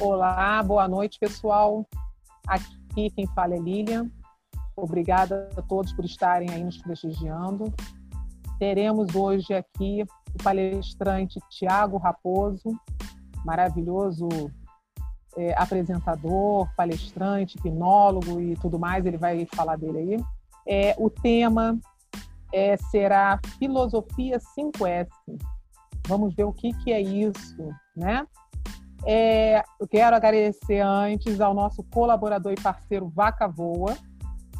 Olá, boa noite, pessoal. Aqui quem fala é Lilian. Obrigada a todos por estarem aí nos prestigiando. Teremos hoje aqui o palestrante Tiago Raposo, maravilhoso é, apresentador, palestrante, hipnólogo e tudo mais. Ele vai falar dele aí. É, o tema é, será Filosofia 5S. Vamos ver o que, que é isso, né? É, eu quero agradecer antes ao nosso colaborador e parceiro Vaca Voa.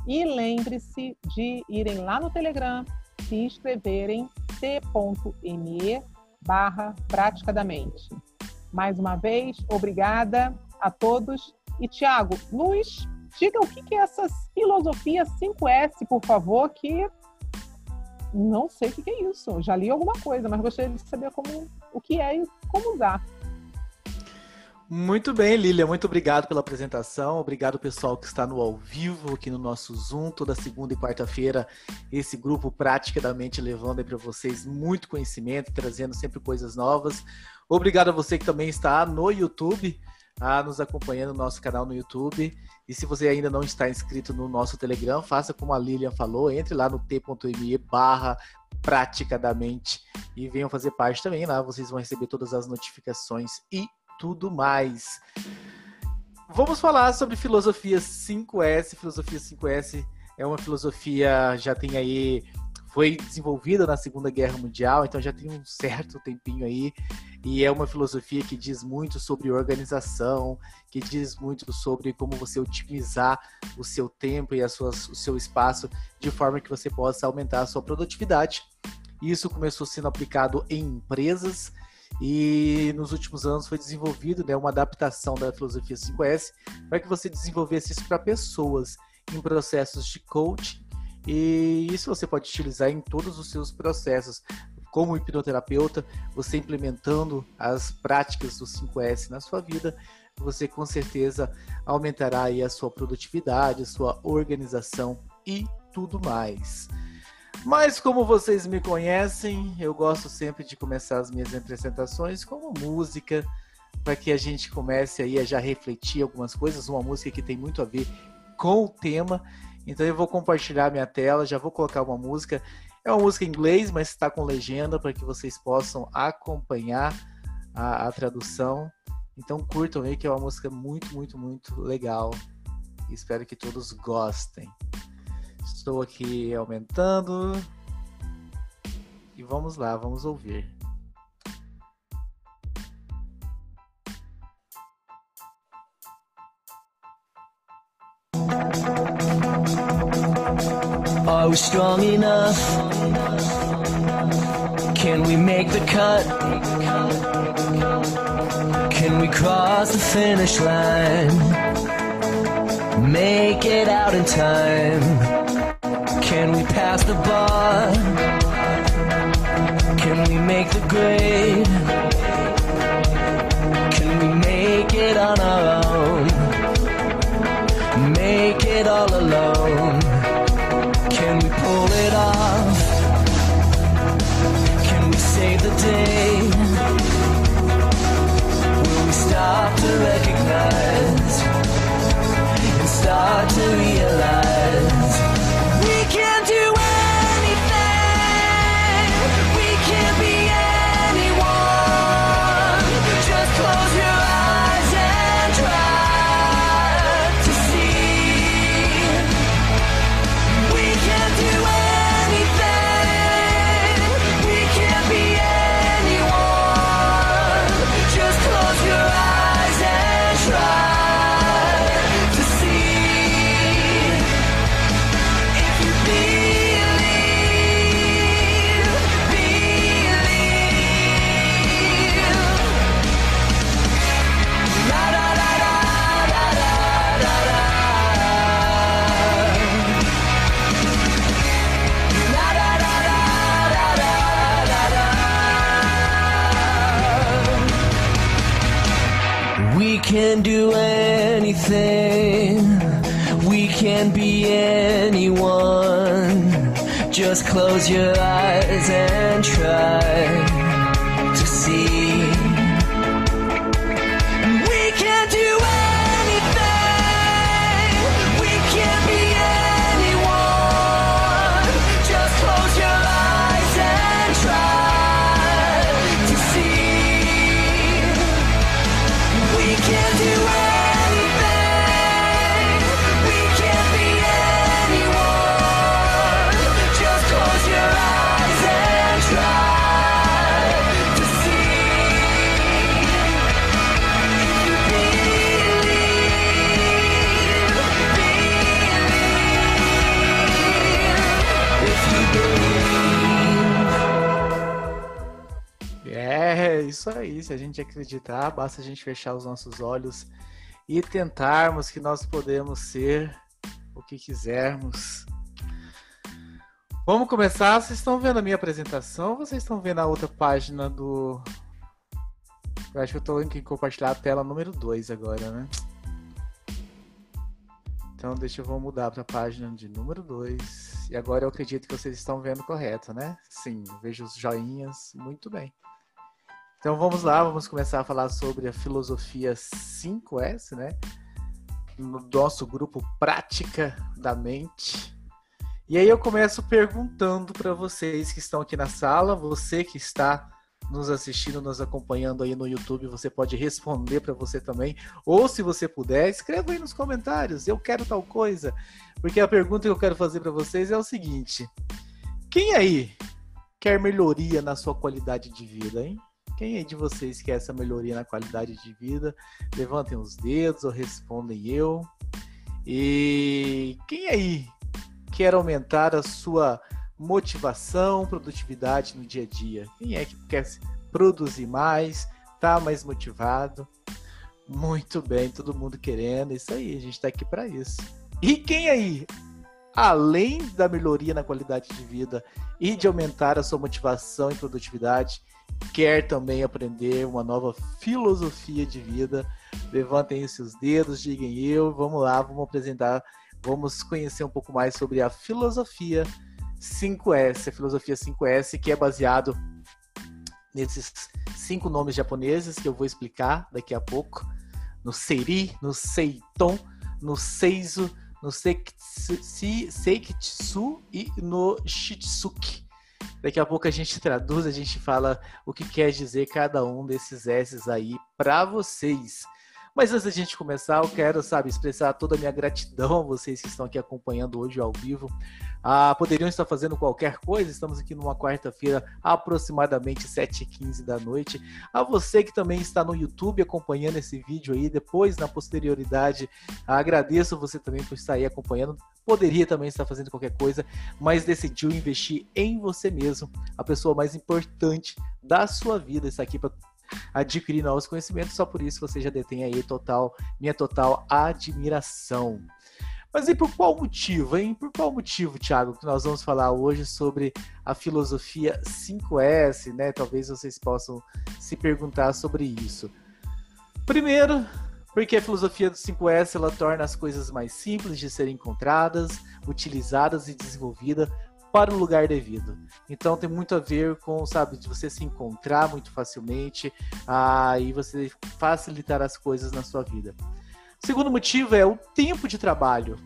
E lembre-se de irem lá no Telegram, se inscreverem t.me barra Prática da Mente. Mais uma vez, obrigada a todos. E, Tiago, nos diga o que é essa filosofia 5S, por favor, que não sei o que é isso. Já li alguma coisa, mas gostaria de saber como, o que é e como usar. Muito bem, Lilia, muito obrigado pela apresentação. Obrigado, pessoal, que está no ao vivo aqui no nosso Zoom, toda segunda e quarta-feira. Esse grupo praticamente levando para vocês muito conhecimento, trazendo sempre coisas novas. Obrigado a você que também está no YouTube, ah, nos acompanhando no nosso canal no YouTube. E se você ainda não está inscrito no nosso Telegram, faça como a Lilian falou, entre lá no t.me barra e venham fazer parte também. Lá vocês vão receber todas as notificações e tudo mais. Vamos falar sobre filosofia 5S. Filosofia 5S é uma filosofia já tem aí foi desenvolvida na Segunda Guerra Mundial, então já tem um certo tempinho aí, e é uma filosofia que diz muito sobre organização, que diz muito sobre como você otimizar o seu tempo e suas, o seu espaço de forma que você possa aumentar a sua produtividade. Isso começou sendo aplicado em empresas, e nos últimos anos foi desenvolvido né, uma adaptação da filosofia 5S para que você desenvolvesse isso para pessoas em processos de coaching. E isso você pode utilizar em todos os seus processos. Como hipnoterapeuta, você implementando as práticas do 5S na sua vida, você com certeza aumentará aí a sua produtividade, a sua organização e tudo mais. Mas como vocês me conhecem, eu gosto sempre de começar as minhas apresentações com música, para que a gente comece aí a já refletir algumas coisas, uma música que tem muito a ver com o tema. Então eu vou compartilhar minha tela, já vou colocar uma música. É uma música em inglês, mas está com legenda para que vocês possam acompanhar a, a tradução. Então curtam aí que é uma música muito, muito, muito legal. Espero que todos gostem. Estou aqui aumentando. E vamos lá, vamos ouvir. Are we strong enough? Can we make the cut? Can we cross the finish line? Make it out in time. Can we pass the bar? Can we make the grade? Can we make it on our own? Make it all alone? Can we pull it off? Can we save the day? Will we stop to recognize and start to realize? Can do anything. We can be anyone. Just close your eyes and try gente acreditar, basta a gente fechar os nossos olhos e tentarmos que nós podemos ser o que quisermos. Vamos começar. Vocês estão vendo a minha apresentação? Vocês estão vendo a outra página do. Eu acho que eu estou em compartilhar a tela número 2 agora, né? Então deixa eu vou mudar para a página de número 2. E agora eu acredito que vocês estão vendo correto, né? Sim, vejo os joinhas. Muito bem. Então vamos lá, vamos começar a falar sobre a filosofia 5S, né? No nosso grupo Prática da Mente. E aí eu começo perguntando para vocês que estão aqui na sala, você que está nos assistindo, nos acompanhando aí no YouTube, você pode responder para você também. Ou se você puder, escreva aí nos comentários, eu quero tal coisa. Porque a pergunta que eu quero fazer para vocês é o seguinte: quem aí quer melhoria na sua qualidade de vida, hein? Quem aí de vocês quer essa melhoria na qualidade de vida? Levantem os dedos ou respondem eu. E quem aí quer aumentar a sua motivação, produtividade no dia a dia. Quem é que quer produzir mais, tá mais motivado? Muito bem, todo mundo querendo, isso aí, a gente está aqui para isso. E quem aí, além da melhoria na qualidade de vida e de aumentar a sua motivação e produtividade, quer também aprender uma nova filosofia de vida? Levantem seus dedos, digam eu, vamos lá, vamos apresentar, vamos conhecer um pouco mais sobre a filosofia 5S, a filosofia 5S, que é baseado nesses cinco nomes japoneses que eu vou explicar daqui a pouco. No Seiri, no Seiton, no Seizo, no Seikitsu e no Shitsuki. Daqui a pouco a gente traduz, a gente fala o que quer dizer cada um desses S's aí para vocês. Mas antes da gente começar, eu quero, sabe, expressar toda a minha gratidão a vocês que estão aqui acompanhando hoje ao vivo. Ah, poderiam estar fazendo qualquer coisa, estamos aqui numa quarta-feira, aproximadamente 7h15 da noite. A você que também está no YouTube acompanhando esse vídeo aí, depois, na posterioridade, agradeço você também por estar aí acompanhando. Poderia também estar fazendo qualquer coisa, mas decidiu investir em você mesmo, a pessoa mais importante da sua vida, está aqui para adquirir novos conhecimentos, só por isso você já detém aí total, minha total admiração. Mas e por qual motivo, hein? Por qual motivo, Thiago, que nós vamos falar hoje sobre a filosofia 5S, né? Talvez vocês possam se perguntar sobre isso. Primeiro, porque a filosofia do 5S ela torna as coisas mais simples de serem encontradas, utilizadas e desenvolvidas para o lugar devido. Então tem muito a ver com, sabe, de você se encontrar muito facilmente ah, e você facilitar as coisas na sua vida. O segundo motivo é o tempo de trabalho.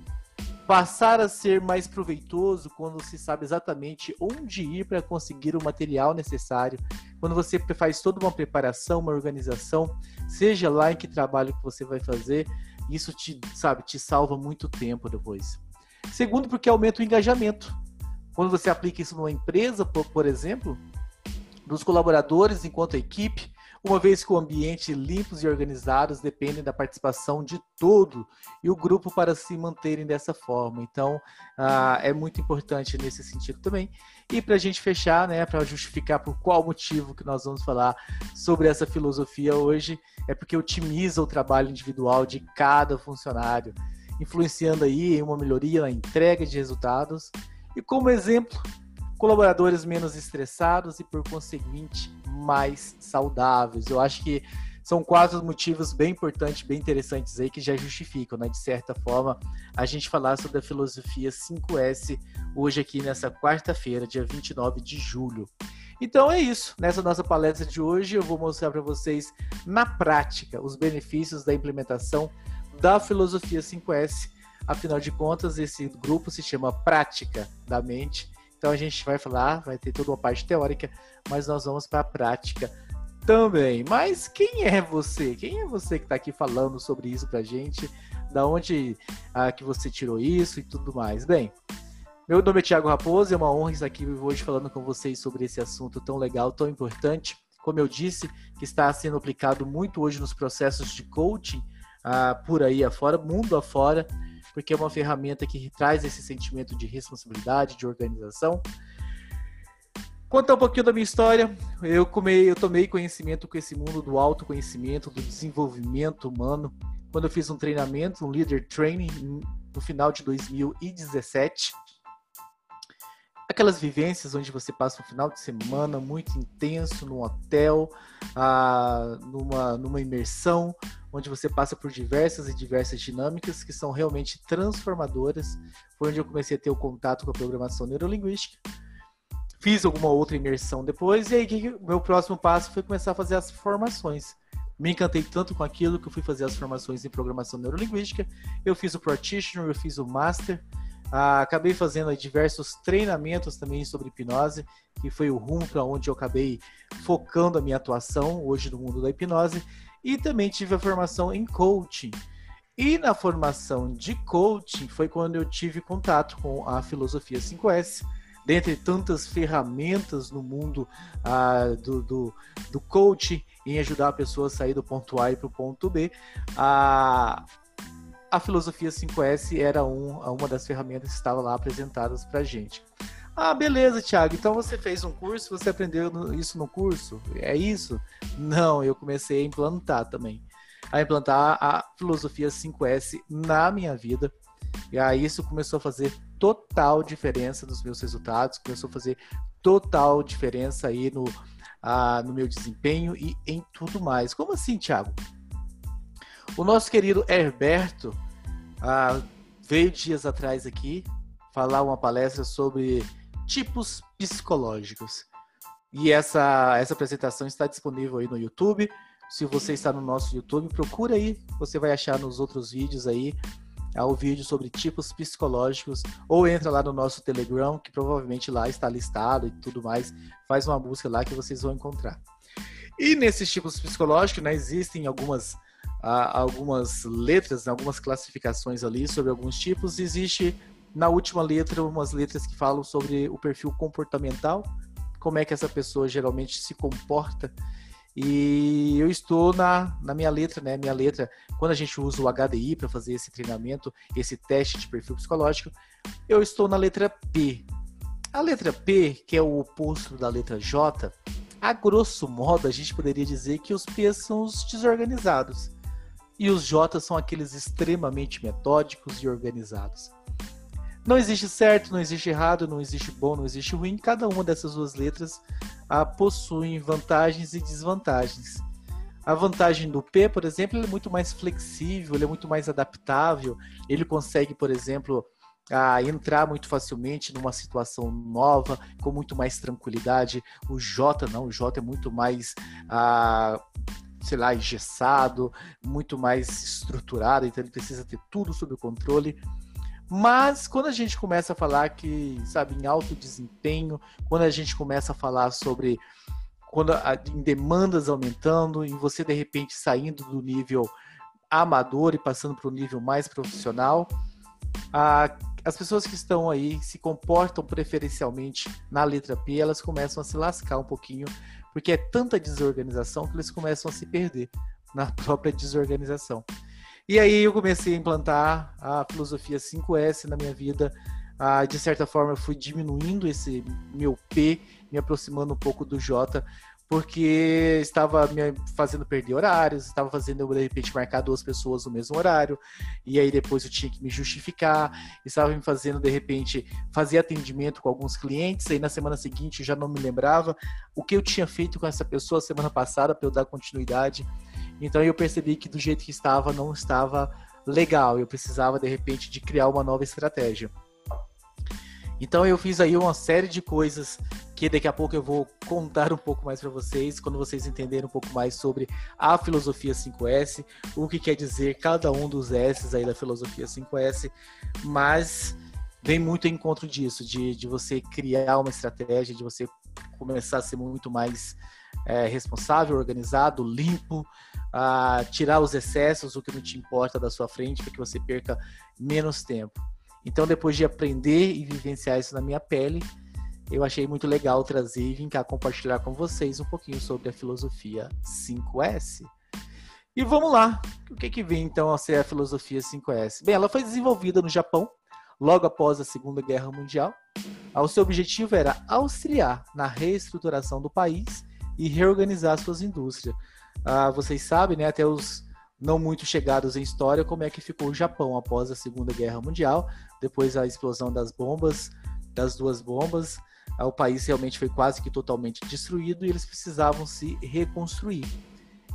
Passar a ser mais proveitoso quando se sabe exatamente onde ir para conseguir o material necessário. Quando você faz toda uma preparação, uma organização, seja lá em que trabalho que você vai fazer, isso te, sabe, te salva muito tempo depois. Segundo, porque aumenta o engajamento. Quando você aplica isso numa empresa, por, por exemplo, dos colaboradores enquanto equipe, uma vez que o ambiente limpos e organizados dependem da participação de todo e o grupo para se manterem dessa forma. Então, ah, é muito importante nesse sentido também. E para a gente fechar, né, para justificar por qual motivo que nós vamos falar sobre essa filosofia hoje, é porque otimiza o trabalho individual de cada funcionário, influenciando aí em uma melhoria na entrega de resultados e como exemplo, colaboradores menos estressados e, por conseguinte, mais saudáveis. Eu acho que são quatro motivos bem importantes, bem interessantes aí que já justificam, né, de certa forma, a gente falar sobre a filosofia 5S hoje aqui nessa quarta-feira, dia 29 de julho. Então é isso. Nessa nossa palestra de hoje, eu vou mostrar para vocês na prática os benefícios da implementação da filosofia 5S Afinal de contas, esse grupo se chama Prática da Mente. Então a gente vai falar, vai ter toda uma parte teórica, mas nós vamos para a prática também. Mas quem é você? Quem é você que está aqui falando sobre isso para a gente? Da onde ah, que você tirou isso e tudo mais? Bem, meu nome é Thiago Raposo, é uma honra estar aqui hoje falando com vocês sobre esse assunto tão legal, tão importante. Como eu disse, que está sendo aplicado muito hoje nos processos de coaching ah, por aí afora, mundo afora porque é uma ferramenta que traz esse sentimento de responsabilidade, de organização. Contar um pouquinho da minha história. Eu, comei, eu tomei conhecimento com esse mundo do autoconhecimento, do desenvolvimento humano, quando eu fiz um treinamento, um leader training, no final de 2017 aquelas vivências onde você passa um final de semana muito intenso num hotel, ah, numa, numa imersão, onde você passa por diversas e diversas dinâmicas que são realmente transformadoras. Foi onde eu comecei a ter o contato com a programação neurolinguística. Fiz alguma outra imersão depois, e aí o meu próximo passo foi começar a fazer as formações. Me encantei tanto com aquilo que eu fui fazer as formações em programação neurolinguística. Eu fiz o Practitioner, eu fiz o Master, ah, acabei fazendo diversos treinamentos também sobre hipnose, que foi o rumo para onde eu acabei focando a minha atuação hoje no mundo da hipnose. E também tive a formação em coaching. E na formação de coaching foi quando eu tive contato com a filosofia 5S. Dentre tantas ferramentas no mundo ah, do, do, do coaching em ajudar a pessoa a sair do ponto A para o ponto B, a, a filosofia 5S era um, uma das ferramentas que estavam lá apresentadas para a gente. Ah, beleza, Thiago. Então você fez um curso, você aprendeu isso no curso? É isso? Não, eu comecei a implantar também. A implantar a filosofia 5S na minha vida. E aí isso começou a fazer total diferença nos meus resultados, começou a fazer total diferença aí no, ah, no meu desempenho e em tudo mais. Como assim, Thiago? O nosso querido Herberto ah, veio dias atrás aqui falar uma palestra sobre tipos psicológicos. E essa, essa apresentação está disponível aí no YouTube. Se você está no nosso YouTube, procura aí. Você vai achar nos outros vídeos aí ah, o vídeo sobre tipos psicológicos. Ou entra lá no nosso Telegram, que provavelmente lá está listado e tudo mais. Faz uma busca lá que vocês vão encontrar. E nesses tipos psicológicos, né, existem algumas há algumas letras, algumas classificações ali sobre alguns tipos. Existe na última letra umas letras que falam sobre o perfil comportamental, como é que essa pessoa geralmente se comporta. E eu estou na, na minha letra, né? Minha letra, quando a gente usa o HDI para fazer esse treinamento, esse teste de perfil psicológico, eu estou na letra P. A letra P, que é o oposto da letra J, a grosso modo a gente poderia dizer que os P são os desorganizados e os J são aqueles extremamente metódicos e organizados. Não existe certo, não existe errado, não existe bom, não existe ruim. Cada uma dessas duas letras ah, possuem vantagens e desvantagens. A vantagem do P, por exemplo, ele é muito mais flexível, ele é muito mais adaptável. Ele consegue, por exemplo, ah, entrar muito facilmente numa situação nova, com muito mais tranquilidade. O J não, o J é muito mais ah, sei lá, engessado, muito mais estruturado, então ele precisa ter tudo sob controle. Mas quando a gente começa a falar que, sabe, em alto desempenho, quando a gente começa a falar sobre quando a, em demandas aumentando, e você de repente saindo do nível amador e passando para o nível mais profissional, a, as pessoas que estão aí se comportam preferencialmente na letra P, elas começam a se lascar um pouquinho porque é tanta desorganização que eles começam a se perder na própria desorganização. E aí eu comecei a implantar a filosofia 5S na minha vida. Ah, de certa forma, eu fui diminuindo esse meu P, me aproximando um pouco do J, porque estava me fazendo perder horários, estava fazendo eu, de repente, marcar duas pessoas no mesmo horário, e aí depois eu tinha que me justificar, estava me fazendo, de repente, fazer atendimento com alguns clientes, aí na semana seguinte eu já não me lembrava o que eu tinha feito com essa pessoa semana passada para eu dar continuidade. Então eu percebi que do jeito que estava, não estava legal, eu precisava, de repente, de criar uma nova estratégia. Então eu fiz aí uma série de coisas que daqui a pouco eu vou contar um pouco mais para vocês, quando vocês entenderem um pouco mais sobre a filosofia 5S, o que quer dizer cada um dos S aí da filosofia 5S, mas vem muito em encontro disso, de, de você criar uma estratégia, de você começar a ser muito mais é, responsável, organizado, limpo, a tirar os excessos, o que não te importa da sua frente, para que você perca menos tempo. Então, depois de aprender e vivenciar isso na minha pele, eu achei muito legal trazer e vir cá compartilhar com vocês um pouquinho sobre a filosofia 5S. E vamos lá, o que, que vem então a ser a filosofia 5S? Bem, ela foi desenvolvida no Japão, logo após a Segunda Guerra Mundial, O seu objetivo era auxiliar na reestruturação do país e reorganizar suas indústrias. Ah, vocês sabem, né, até os não muito chegados em história, como é que ficou o Japão após a Segunda Guerra Mundial, depois a explosão das bombas, das duas bombas, ah, o país realmente foi quase que totalmente destruído e eles precisavam se reconstruir.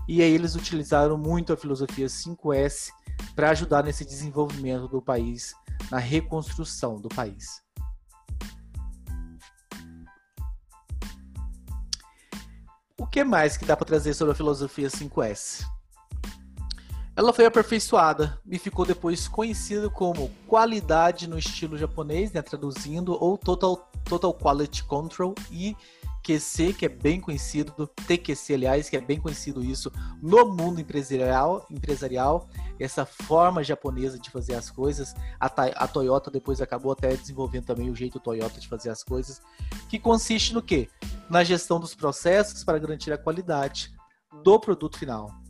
E aí eles utilizaram muito a filosofia 5S para ajudar nesse desenvolvimento do país, na reconstrução do país. O que mais que dá para trazer sobre a filosofia 5S? Ela foi aperfeiçoada e ficou depois conhecida como qualidade no estilo japonês, né, traduzindo, ou total, total Quality Control, e QC, que é bem conhecido, TQC, aliás, que é bem conhecido isso no mundo empresarial, empresarial essa forma japonesa de fazer as coisas. A, a Toyota depois acabou até desenvolvendo também o jeito Toyota de fazer as coisas, que consiste no quê? Na gestão dos processos para garantir a qualidade do produto final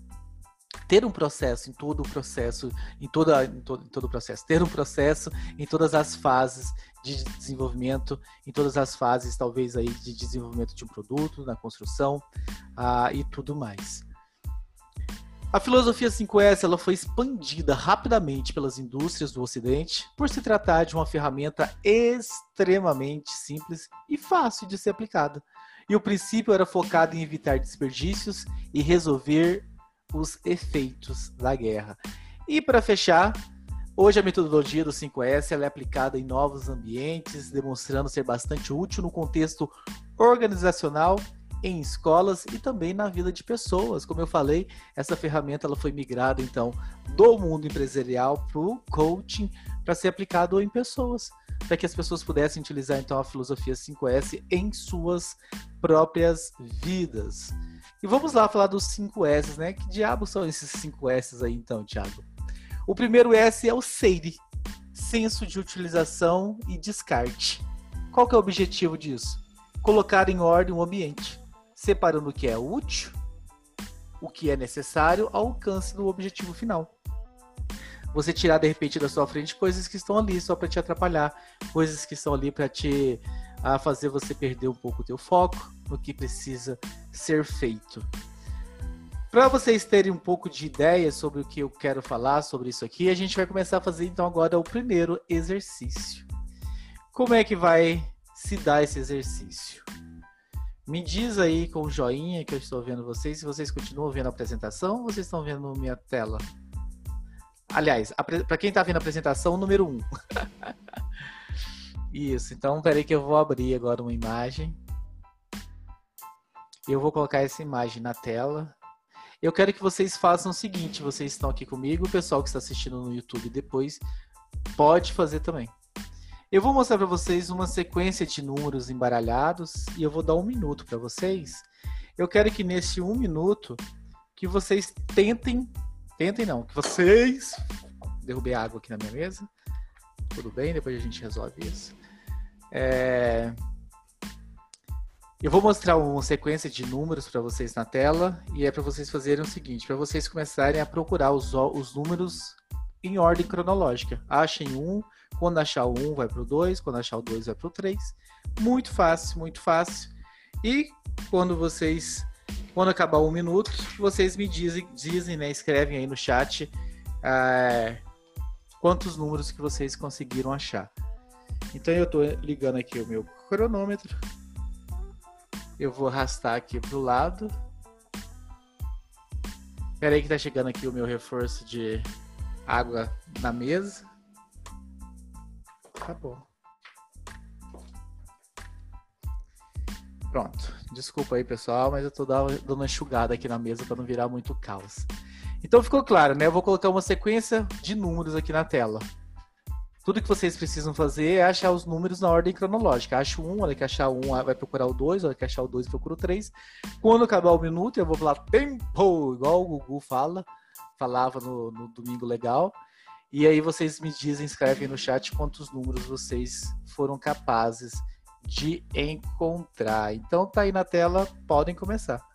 ter um processo em todo o processo, em, toda, em, todo, em todo o processo, ter um processo em todas as fases de desenvolvimento, em todas as fases, talvez, aí, de desenvolvimento de um produto, na construção uh, e tudo mais. A filosofia 5S ela foi expandida rapidamente pelas indústrias do Ocidente por se tratar de uma ferramenta extremamente simples e fácil de ser aplicada. E o princípio era focado em evitar desperdícios e resolver os efeitos da guerra. E para fechar, hoje a metodologia do 5S é aplicada em novos ambientes, demonstrando ser bastante útil no contexto organizacional, em escolas e também na vida de pessoas. Como eu falei, essa ferramenta ela foi migrada então do mundo empresarial para o coaching para ser aplicado em pessoas, para que as pessoas pudessem utilizar então a filosofia 5S em suas próprias vidas. E vamos lá falar dos 5 S, né? Que diabos são esses 5 S aí então, Thiago? O primeiro S é o SEIRE, senso de utilização e descarte. Qual que é o objetivo disso? Colocar em ordem o ambiente, separando o que é útil, o que é necessário ao alcance do objetivo final. Você tirar de repente da sua frente coisas que estão ali só para te atrapalhar, coisas que estão ali para te a fazer você perder um pouco o teu foco no que precisa ser feito. Para vocês terem um pouco de ideia sobre o que eu quero falar sobre isso aqui, a gente vai começar a fazer então agora o primeiro exercício. Como é que vai se dar esse exercício? Me diz aí com o joinha que eu estou vendo vocês, se vocês continuam vendo a apresentação ou vocês estão vendo minha tela. Aliás, para quem está vendo a apresentação, número 1. Um. Isso, então peraí que eu vou abrir agora uma imagem. Eu vou colocar essa imagem na tela. Eu quero que vocês façam o seguinte: vocês estão aqui comigo, o pessoal que está assistindo no YouTube depois pode fazer também. Eu vou mostrar para vocês uma sequência de números embaralhados e eu vou dar um minuto para vocês. Eu quero que nesse um minuto que vocês tentem, tentem não, que vocês derrubei água aqui na minha mesa. Tudo bem, depois a gente resolve isso. É... Eu vou mostrar uma sequência de números para vocês na tela e é para vocês fazerem o seguinte, para vocês começarem a procurar os, os números em ordem cronológica. Achem um, quando achar o 1 vai para o 2, quando achar o 2 vai para o 3. Muito fácil, muito fácil. E quando vocês, quando acabar um minuto, vocês me dizem, dizem né, escrevem aí no chat é, quantos números que vocês conseguiram achar. Então eu estou ligando aqui o meu cronômetro. Eu vou arrastar aqui para o lado. Espera aí que tá chegando aqui o meu reforço de água na mesa. Tá bom. Pronto. Desculpa aí, pessoal, mas eu tô dando uma enxugada aqui na mesa para não virar muito caos. Então ficou claro, né? Eu vou colocar uma sequência de números aqui na tela. Tudo que vocês precisam fazer é achar os números na ordem cronológica. Acha um, olha que achar um, vai procurar o dois, olha que achar o dois, procura o três. Quando acabar o minuto, eu vou falar tempo, igual o Gugu fala, falava no, no domingo legal. E aí vocês me dizem, escrevem no chat quantos números vocês foram capazes de encontrar. Então tá aí na tela, podem começar.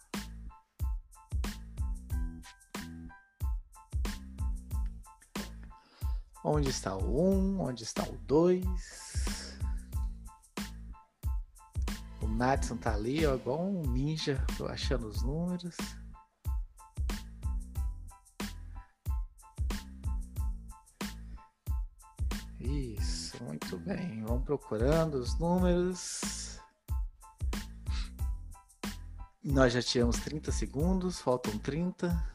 Onde está o 1? Um? Onde está o 2? Natson tá ali, ó, igual um ninja, achando os números. Isso, muito bem. Vamos procurando os números. Nós já tínhamos 30 segundos, faltam 30.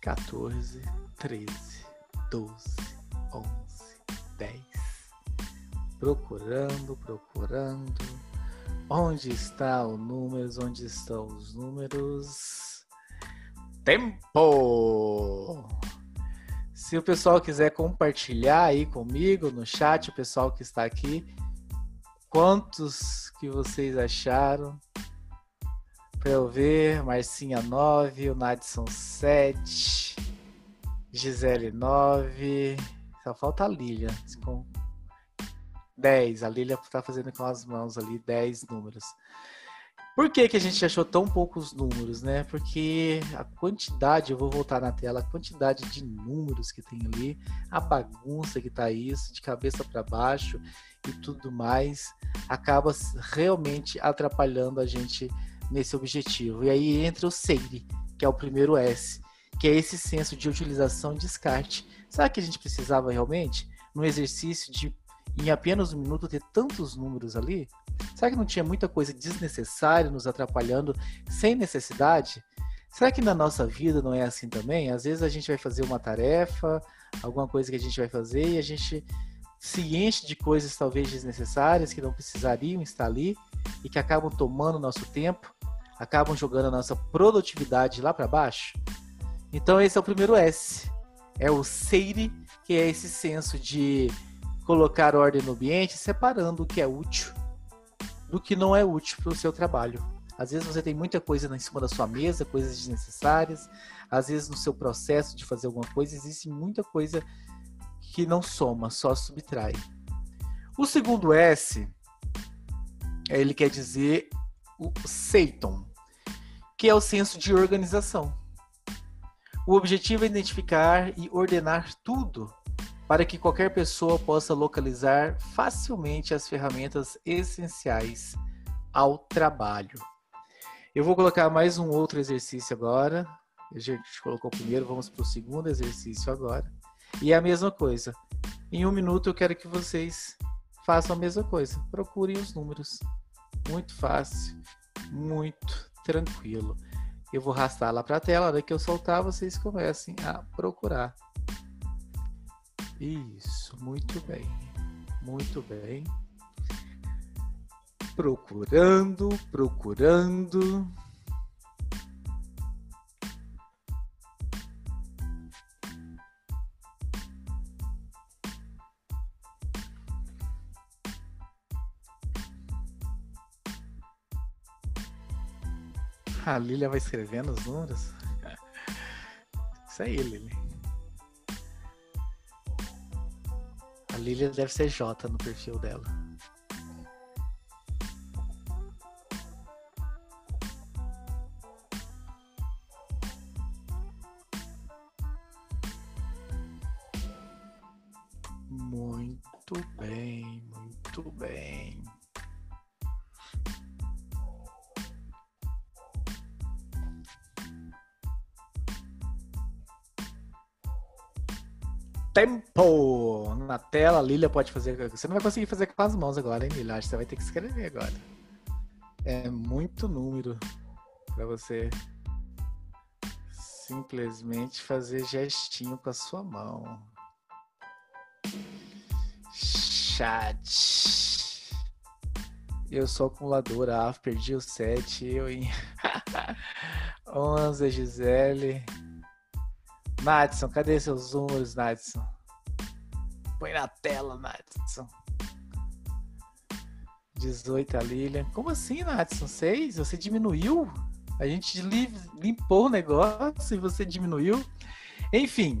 14, 13, 12, 11, 10. Procurando, procurando. Onde está o número? Onde estão os números? tempo. Se o pessoal quiser compartilhar aí comigo no chat, o pessoal que está aqui, quantos que vocês acharam? Para eu ver, Marcinha 9, o Nadson 7, Gisele 9, só falta a Lilia com 10. A Lilia está fazendo com as mãos ali 10 números. Por que, que a gente achou tão poucos números, né? Porque a quantidade, eu vou voltar na tela, a quantidade de números que tem ali, a bagunça que tá isso, de cabeça para baixo e tudo mais, acaba realmente atrapalhando a gente nesse objetivo. E aí entra o SEIRE, que é o primeiro S, que é esse senso de utilização e descarte. Sabe que a gente precisava realmente? No exercício de, em apenas um minuto, ter tantos números ali? Será que não tinha muita coisa desnecessária nos atrapalhando sem necessidade? Será que na nossa vida não é assim também? Às vezes a gente vai fazer uma tarefa, alguma coisa que a gente vai fazer e a gente se enche de coisas talvez desnecessárias que não precisariam estar ali e que acabam tomando nosso tempo, acabam jogando a nossa produtividade lá para baixo. Então esse é o primeiro S. É o Seire, que é esse senso de colocar ordem no ambiente, separando o que é útil do que não é útil para o seu trabalho. Às vezes você tem muita coisa em cima da sua mesa, coisas desnecessárias. Às vezes no seu processo de fazer alguma coisa existe muita coisa que não soma, só subtrai. O segundo S, ele quer dizer o Seiton, que é o senso de organização. O objetivo é identificar e ordenar tudo para que qualquer pessoa possa localizar facilmente as ferramentas essenciais ao trabalho. Eu vou colocar mais um outro exercício agora. A gente colocou o primeiro, vamos para o segundo exercício agora. E é a mesma coisa. Em um minuto eu quero que vocês façam a mesma coisa. Procurem os números. Muito fácil, muito tranquilo. Eu vou arrastar lá para a tela, hora que eu soltar, vocês comecem a procurar. Isso, muito bem. Muito bem. Procurando, procurando. A Lilia vai escrevendo os números. Isso aí, Lilia. Lilia deve ser J no perfil dela. Tela. Lilia pode fazer. Você não vai conseguir fazer com as mãos agora, hein, Lilia? Acho que você vai ter que escrever agora. É muito número para você simplesmente fazer gestinho com a sua mão. Chat. Eu sou acumuladora, ah, perdi o 7, eu em 11, Gisele. Madison, cadê seus números, Madison? Põe na tela, Madison. 18 a Lilian. Como assim, Madison? 6? Você diminuiu? A gente limpou o negócio e você diminuiu? Enfim,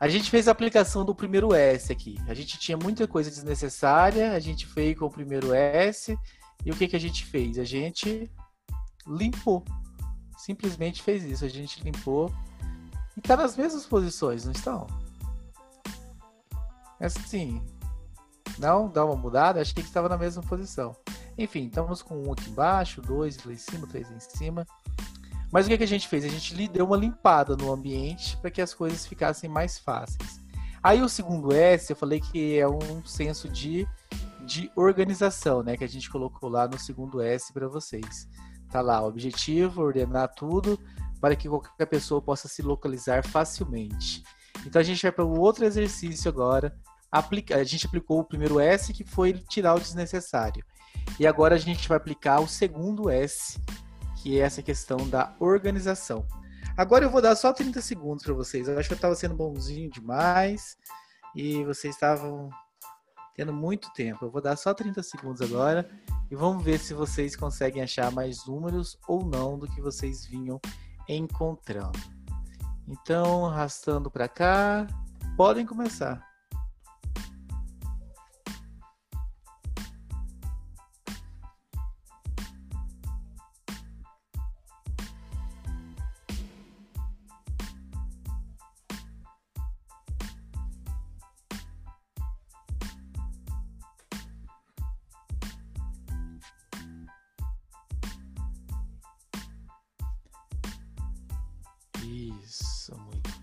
a gente fez a aplicação do primeiro S aqui. A gente tinha muita coisa desnecessária, a gente fez com o primeiro S. E o que, que a gente fez? A gente limpou. Simplesmente fez isso. A gente limpou e está nas mesmas posições, não estão? É assim, não, dá uma mudada, achei que estava na mesma posição. Enfim, estamos com um aqui embaixo, dois lá em cima, três em cima. Mas o que, que a gente fez? A gente lhe deu uma limpada no ambiente para que as coisas ficassem mais fáceis. Aí o segundo S, eu falei que é um senso de, de organização, né? Que a gente colocou lá no segundo S para vocês. Tá lá, objetivo, ordenar tudo para que qualquer pessoa possa se localizar facilmente. Então a gente vai para o outro exercício agora. Aplica, a gente aplicou o primeiro S, que foi tirar o desnecessário. E agora a gente vai aplicar o segundo S, que é essa questão da organização. Agora eu vou dar só 30 segundos para vocês. Eu acho que eu estava sendo bonzinho demais e vocês estavam tendo muito tempo. Eu vou dar só 30 segundos agora e vamos ver se vocês conseguem achar mais números ou não do que vocês vinham encontrando. Então, arrastando para cá, podem começar.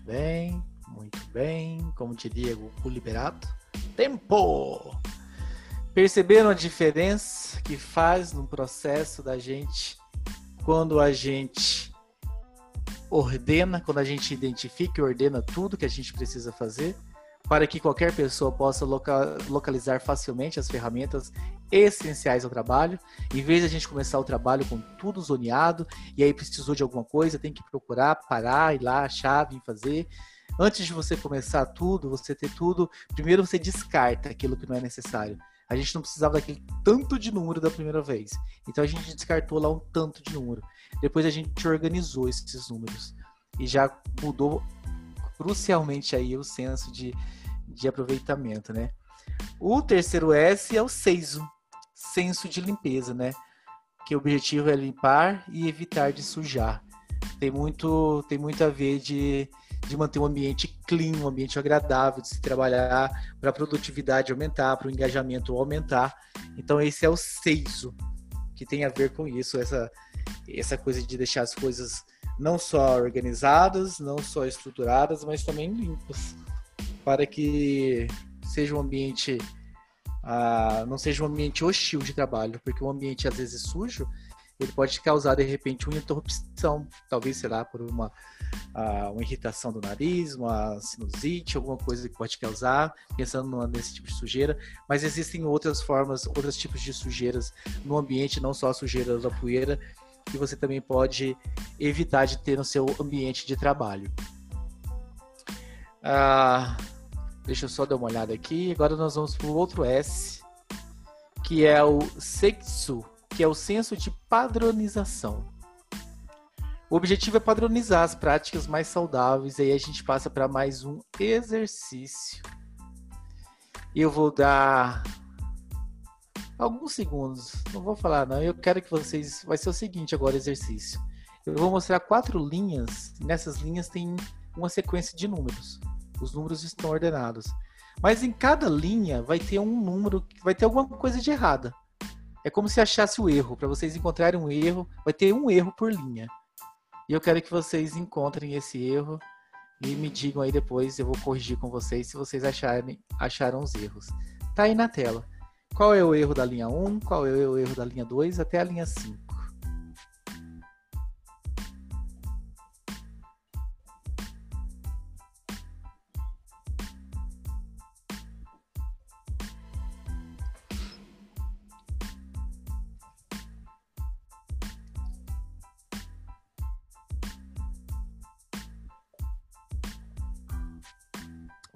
Bem, muito bem. Como diria o Liberato. Tempo! Perceberam a diferença que faz no processo da gente quando a gente ordena, quando a gente identifica e ordena tudo que a gente precisa fazer, para que qualquer pessoa possa localizar facilmente as ferramentas essenciais ao trabalho. Em vez de a gente começar o trabalho com tudo zoneado, e aí precisou de alguma coisa, tem que procurar, parar, ir lá, achar, vir fazer. Antes de você começar tudo, você ter tudo, primeiro você descarta aquilo que não é necessário. A gente não precisava daquele tanto de número da primeira vez. Então a gente descartou lá um tanto de número. Depois a gente organizou esses números. E já mudou crucialmente aí o senso de, de aproveitamento, né? O terceiro S é o seiso, senso de limpeza, né? Que o objetivo é limpar e evitar de sujar. Tem muito, tem muito a ver de, de manter um ambiente clean, um ambiente agradável de se trabalhar, para a produtividade aumentar, para o engajamento aumentar. Então esse é o seiso que tem a ver com isso, essa, essa coisa de deixar as coisas não só organizadas, não só estruturadas, mas também limpas, para que seja um ambiente uh, não seja um ambiente hostil de trabalho, porque um ambiente às vezes sujo ele pode causar de repente uma interrupção, talvez sei lá por uma uh, uma irritação do nariz, uma sinusite, alguma coisa que pode causar, pensando nesse tipo de sujeira. Mas existem outras formas, outros tipos de sujeiras no ambiente, não só a sujeira da poeira, que você também pode evitar de ter no seu ambiente de trabalho. Ah, Deixa eu só dar uma olhada aqui. Agora nós vamos para o outro S, que é o Seisu, que é o senso de padronização. O objetivo é padronizar as práticas mais saudáveis, aí a gente passa para mais um exercício. Eu vou dar alguns segundos, não vou falar não, eu quero que vocês, vai ser o seguinte agora exercício. Eu vou mostrar quatro linhas, nessas linhas tem uma sequência de números os números estão ordenados. Mas em cada linha vai ter um número, vai ter alguma coisa de errada. É como se achasse o erro. Para vocês encontrarem um erro, vai ter um erro por linha. E eu quero que vocês encontrem esse erro e me digam aí depois, eu vou corrigir com vocês se vocês acharem, acharam os erros. Tá aí na tela. Qual é o erro da linha 1, qual é o erro da linha 2 até a linha 5.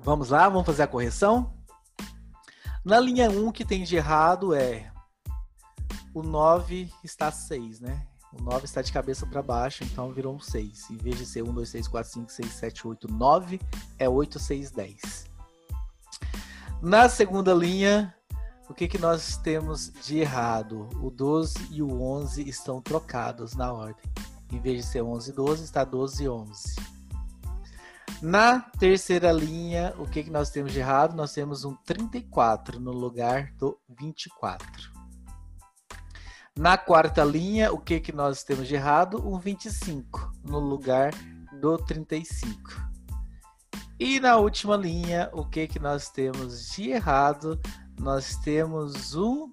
Vamos lá, vamos fazer a correção. Na linha 1, que tem de errado é o 9 está 6, né? O 9 está de cabeça para baixo, então virou um 6. Em vez de ser 1, 2, 3, 4, 5, 6, 7, 8, 9, é 8, 6, 10. Na segunda linha, o que, que nós temos de errado? O 12 e o 11 estão trocados na ordem. Em vez de ser 11 e 12, está 12 e 11. Na terceira linha, o que, que nós temos de errado? Nós temos um 34 no lugar do 24. Na quarta linha, o que, que nós temos de errado? Um 25 no lugar do 35. E na última linha, o que, que nós temos de errado? Nós temos um.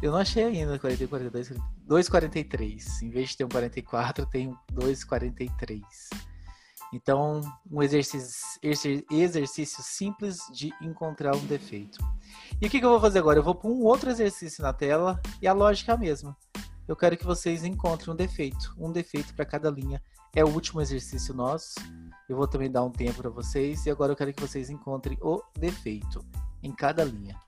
Eu não achei ainda 40, 42, 2,43. Em vez de ter um 44, tem um 2,43. Então, um exercício, exercício simples de encontrar um defeito. E o que, que eu vou fazer agora? Eu vou pôr um outro exercício na tela e a lógica é a mesma. Eu quero que vocês encontrem um defeito, um defeito para cada linha. É o último exercício nosso. Eu vou também dar um tempo para vocês e agora eu quero que vocês encontrem o defeito em cada linha.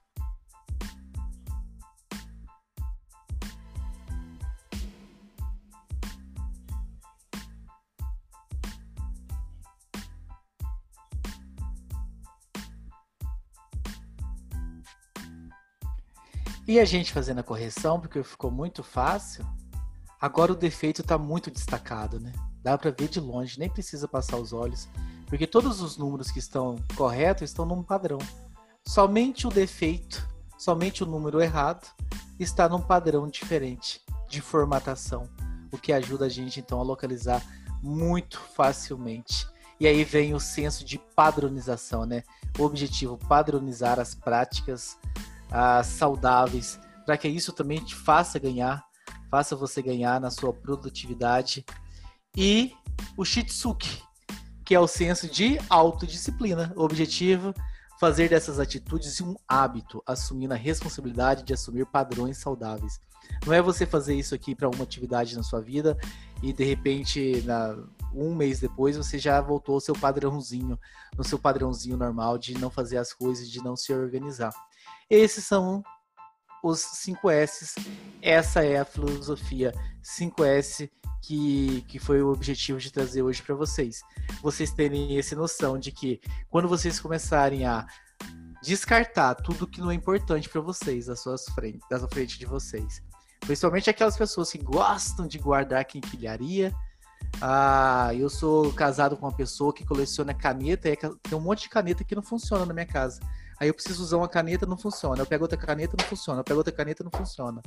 E a gente fazendo a correção, porque ficou muito fácil, agora o defeito está muito destacado, né? Dá para ver de longe, nem precisa passar os olhos, porque todos os números que estão corretos estão num padrão. Somente o defeito, somente o número errado, está num padrão diferente de formatação, o que ajuda a gente então a localizar muito facilmente. E aí vem o senso de padronização, né? O objetivo padronizar as práticas uh, saudáveis, para que isso também te faça ganhar, faça você ganhar na sua produtividade. E o Shitsuki, que é o senso de autodisciplina. O objetivo fazer dessas atitudes um hábito, assumindo a responsabilidade de assumir padrões saudáveis. Não é você fazer isso aqui para uma atividade na sua vida e de repente, na, um mês depois, você já voltou ao seu padrãozinho, no seu padrãozinho normal de não fazer as coisas, de não se organizar. Esses são os 5S. Essa é a filosofia 5S que, que foi o objetivo de trazer hoje para vocês. Vocês terem essa noção de que quando vocês começarem a descartar tudo que não é importante para vocês, da sua frente, da frente de vocês, principalmente aquelas pessoas que gostam de guardar quinquilharia. Ah, eu sou casado com uma pessoa que coleciona caneta e tem um monte de caneta que não funciona na minha casa. Aí eu preciso usar uma caneta, não funciona. Eu pego outra caneta, não funciona. Eu pego outra caneta, não funciona.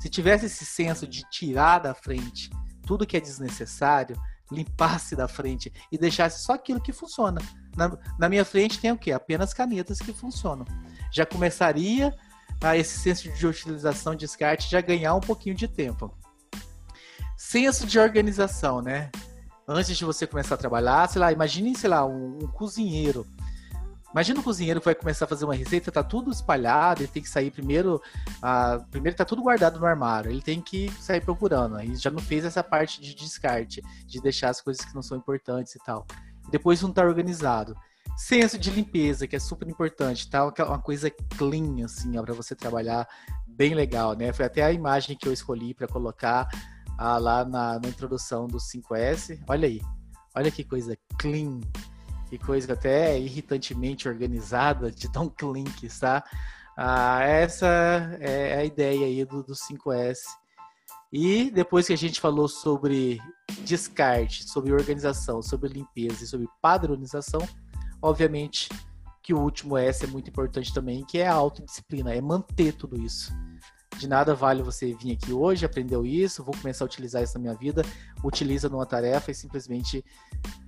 Se tivesse esse senso de tirar da frente tudo que é desnecessário, limpasse da frente e deixasse só aquilo que funciona. Na, na minha frente tem o quê? Apenas canetas que funcionam. Já começaria a esse senso de utilização, descarte, já ganhar um pouquinho de tempo. Senso de organização, né? Antes de você começar a trabalhar, sei lá, imagine, sei lá, um, um cozinheiro Imagina o cozinheiro que vai começar a fazer uma receita, tá tudo espalhado, ele tem que sair primeiro. Primeiro tá tudo guardado no armário, ele tem que sair procurando. Aí já não fez essa parte de descarte, de deixar as coisas que não são importantes e tal. depois não tá organizado. Senso de limpeza, que é super importante, tá? Uma coisa clean, assim, ó, pra você trabalhar bem legal, né? Foi até a imagem que eu escolhi para colocar ah, lá na, na introdução do 5S. Olha aí, olha que coisa clean que coisa até irritantemente organizada, de tão que está. Ah, essa é a ideia aí do, do 5S. E depois que a gente falou sobre descarte, sobre organização, sobre limpeza e sobre padronização, obviamente que o último S é muito importante também, que é a autodisciplina, é manter tudo isso. De nada vale você vir aqui hoje, aprendeu isso, vou começar a utilizar isso na minha vida, utiliza numa tarefa e simplesmente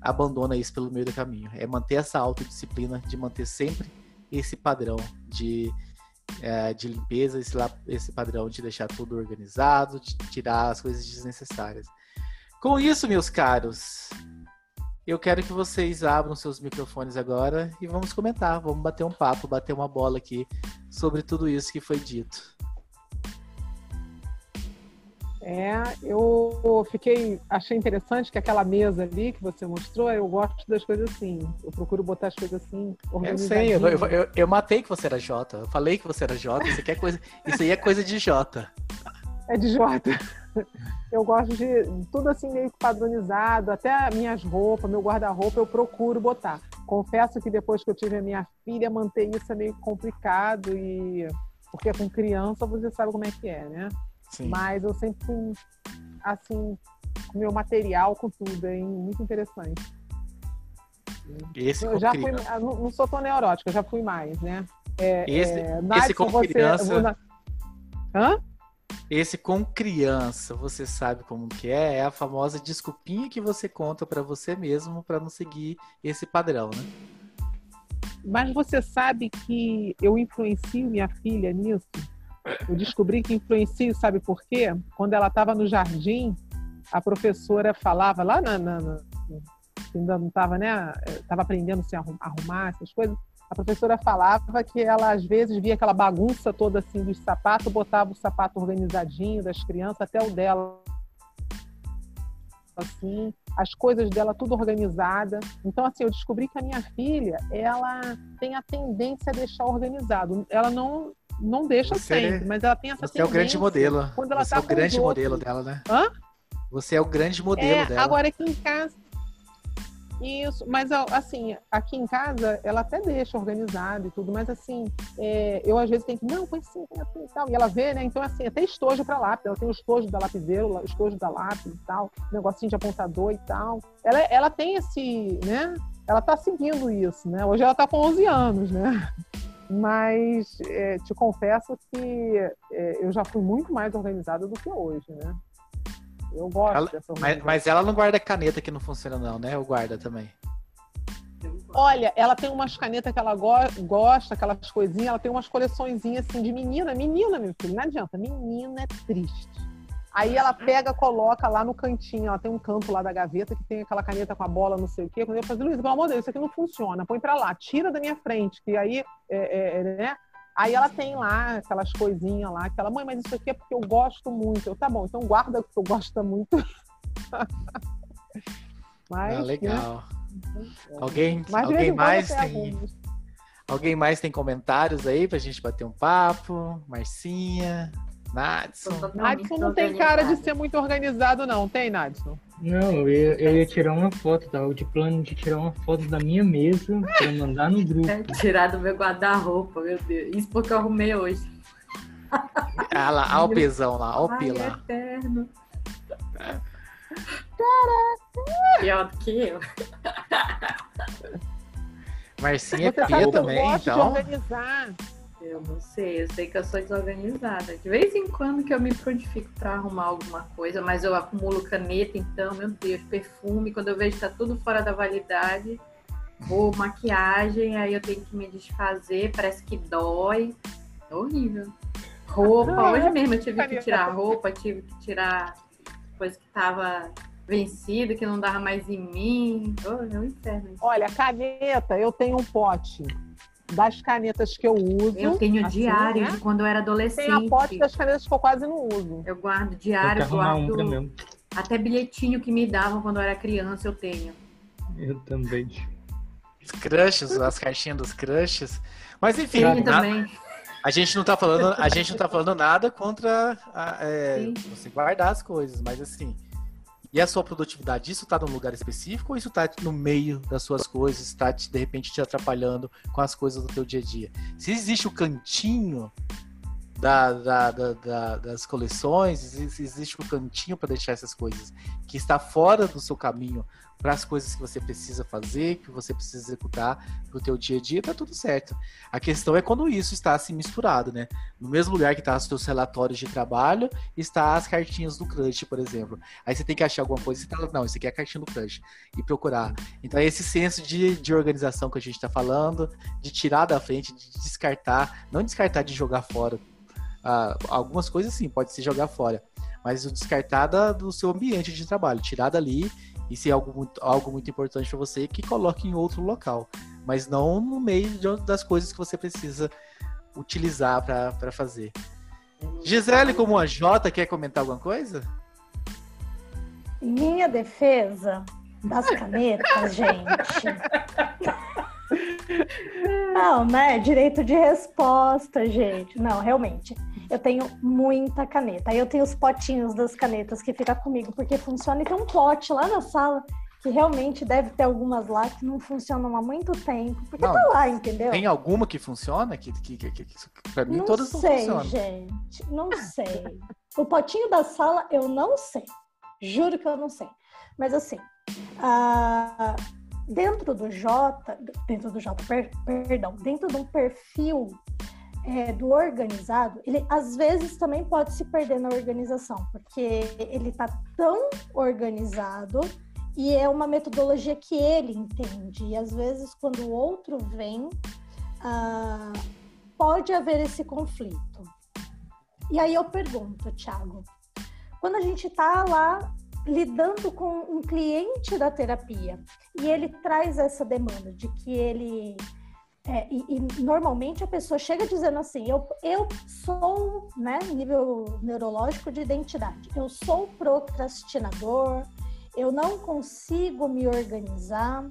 abandona isso pelo meio do caminho. É manter essa autodisciplina de manter sempre esse padrão de, é, de limpeza, esse, esse padrão de deixar tudo organizado, de tirar as coisas desnecessárias. Com isso, meus caros, eu quero que vocês abram seus microfones agora e vamos comentar, vamos bater um papo, bater uma bola aqui sobre tudo isso que foi dito. É, eu fiquei, achei interessante que aquela mesa ali que você mostrou, eu gosto das coisas assim. Eu procuro botar as coisas assim. Eu sei, eu, eu, eu, eu, matei que você era Jota. Eu falei que você era Jota. Isso, aqui é coisa, isso aí é coisa de Jota. É de Jota. Eu gosto de tudo assim meio padronizado, até minhas roupas, meu guarda-roupa eu procuro botar. Confesso que depois que eu tive a minha filha, manter isso é meio complicado e porque com criança você sabe como é que é, né? Sim. Mas eu sempre fui, assim, com meu material, com tudo, hein? Muito interessante. Esse eu já fui, não, não, sou tão neurótica, já fui mais, né? É, esse, é, esse com você, criança. Hã? Esse com criança, você sabe como que é? É a famosa desculpinha que você conta para você mesmo para não seguir esse padrão, né? Mas você sabe que eu influencio minha filha nisso? Eu descobri que influencio, sabe por quê? Quando ela estava no jardim, a professora falava lá na, na, na ainda não estava, né? Estava aprendendo a se arrumar, essas coisas. A professora falava que ela às vezes via aquela bagunça toda assim dos sapatos, botava o sapato organizadinho das crianças até o dela assim, as coisas dela tudo organizada. Então, assim, eu descobri que a minha filha, ela tem a tendência a deixar organizado. Ela não não deixa você, sempre, mas ela tem essa você é o grande modelo. Quando ela você tá é o grande modelo dela, né? Hã? Você é o grande modelo é, dela. Agora aqui em casa, isso, mas assim, aqui em casa ela até deixa organizado e tudo, mas assim, é, eu às vezes tenho que, não, põe assim, põe assim e tal. E ela vê, né? Então, assim, até estojo para lápis. Ela tem o estojo da lapiseira, o estojo da lápis e tal, negocinho de apontador e tal. Ela, ela tem esse, né? Ela tá seguindo isso, né? Hoje ela tá com 11 anos, né? Mas é, te confesso que é, eu já fui muito mais organizada do que hoje, né? Eu gosto ela, dessa mas, mas ela não guarda caneta que não funciona, não, né? Ou guarda também? Olha, ela tem umas canetas que ela go gosta, aquelas coisinhas, ela tem umas coleçõezinhas assim de menina, menina, meu filho, não adianta, menina é triste. Aí ela pega, coloca lá no cantinho, ela tem um canto lá da gaveta que tem aquela caneta com a bola, não sei o quê. Quando eu falo, Luiz, pelo amor de Deus, isso aqui não funciona, põe pra lá, tira da minha frente, que aí, é, é, é né? Aí ela tem lá aquelas coisinhas lá, que ela, mãe, mas isso aqui é porque eu gosto muito. Eu, tá bom, então guarda o que eu gosto muito. mas, ah, legal. Né? Alguém, alguém mais tem. Alguém mais tem comentários aí pra gente bater um papo? Marcinha, Nadson. Nadson não tem cara de ser muito organizado, não, tem, Nadson? Não, eu ia, eu ia tirar uma foto, tava de plano de tirar uma foto da minha mesa pra mandar no grupo. Tirar do meu guarda-roupa, meu Deus. Isso porque eu arrumei hoje. Ah lá, olha o pesão lá, olha o pila. eterno. Pior do que eu. Marcinha é pia também, então. De organizar. Eu não sei, eu sei que eu sou desorganizada. De vez em quando que eu me prontifico para arrumar alguma coisa, mas eu acumulo caneta, então, meu Deus, perfume, quando eu vejo que tá tudo fora da validade, ou maquiagem, aí eu tenho que me desfazer, parece que dói. É horrível. Roupa, hoje mesmo eu tive que tirar roupa, tive que tirar coisa que tava vencida, que não dava mais em mim. Oh, é um inferno. Olha, caneta, eu tenho um pote das canetas que eu uso. Eu tenho assim, diário né? de quando eu era adolescente. Tem a pote das canetas que eu quase não uso. Eu guardo diário, eu guardo um até bilhetinho que me davam quando eu era criança eu tenho. Eu também. Os crushes, as caixinhas dos crushes. Mas enfim, a, também. a gente não tá falando, a gente não tá falando nada contra a, é, você guardar as coisas, mas assim, e a sua produtividade, isso está num lugar específico ou isso está no meio das suas coisas, está de repente te atrapalhando com as coisas do teu dia a dia? Se existe o cantinho da, da, da, das coleções, existe um cantinho para deixar essas coisas que está fora do seu caminho para as coisas que você precisa fazer, que você precisa executar para o teu dia a dia, tá tudo certo. A questão é quando isso está assim misturado, né? No mesmo lugar que tá os teus relatórios de trabalho, está as cartinhas do crush, por exemplo. Aí você tem que achar alguma coisa e tá, não, isso aqui é a cartinha do crush, e procurar. Então é esse senso de, de organização que a gente está falando, de tirar da frente, de descartar, não descartar de jogar fora. Ah, algumas coisas sim, pode se jogar fora, mas o descartar da, do seu ambiente de trabalho, tirar dali e se é algo muito, algo muito importante para você, que coloque em outro local, mas não no meio de, das coisas que você precisa utilizar para fazer. Gisele, como a Jota, quer comentar alguma coisa? Minha defesa das canetas, gente. Não, né? Direito de resposta, gente. Não, realmente. Eu tenho muita caneta. Aí eu tenho os potinhos das canetas que fica comigo, porque funciona. E tem um pote lá na sala que realmente deve ter algumas lá que não funcionam há muito tempo, porque Não, tá lá, entendeu? Tem alguma que funciona? Que, que, que, que, que pra mim Não todas não sei, funcionam. gente, não sei. o potinho da sala eu não sei, juro que eu não sei. Mas assim, ah, dentro do J, dentro do J, per- perdão, dentro de um perfil é, do organizado, ele às vezes também pode se perder na organização, porque ele tá tão organizado e é uma metodologia que ele entende. E às vezes, quando o outro vem, ah, pode haver esse conflito. E aí eu pergunto, Thiago, quando a gente está lá lidando com um cliente da terapia e ele traz essa demanda de que ele é, e, e normalmente a pessoa chega dizendo assim: eu, eu sou, né, nível neurológico de identidade, eu sou procrastinador, eu não consigo me organizar.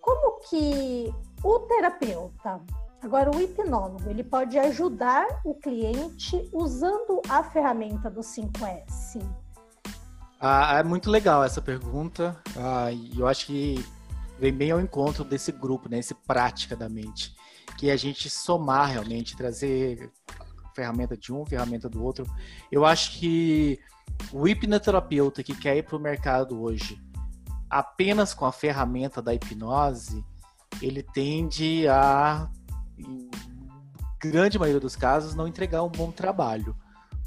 Como que o terapeuta, agora o hipnólogo, ele pode ajudar o cliente usando a ferramenta do 5S? Ah, é muito legal essa pergunta. Ah, eu acho que vem bem ao encontro desse grupo, né? Esse prática da mente. Que é a gente somar realmente, trazer ferramenta de um, ferramenta do outro. Eu acho que o hipnoterapeuta que quer ir para o mercado hoje apenas com a ferramenta da hipnose, ele tende a, em grande maioria dos casos, não entregar um bom trabalho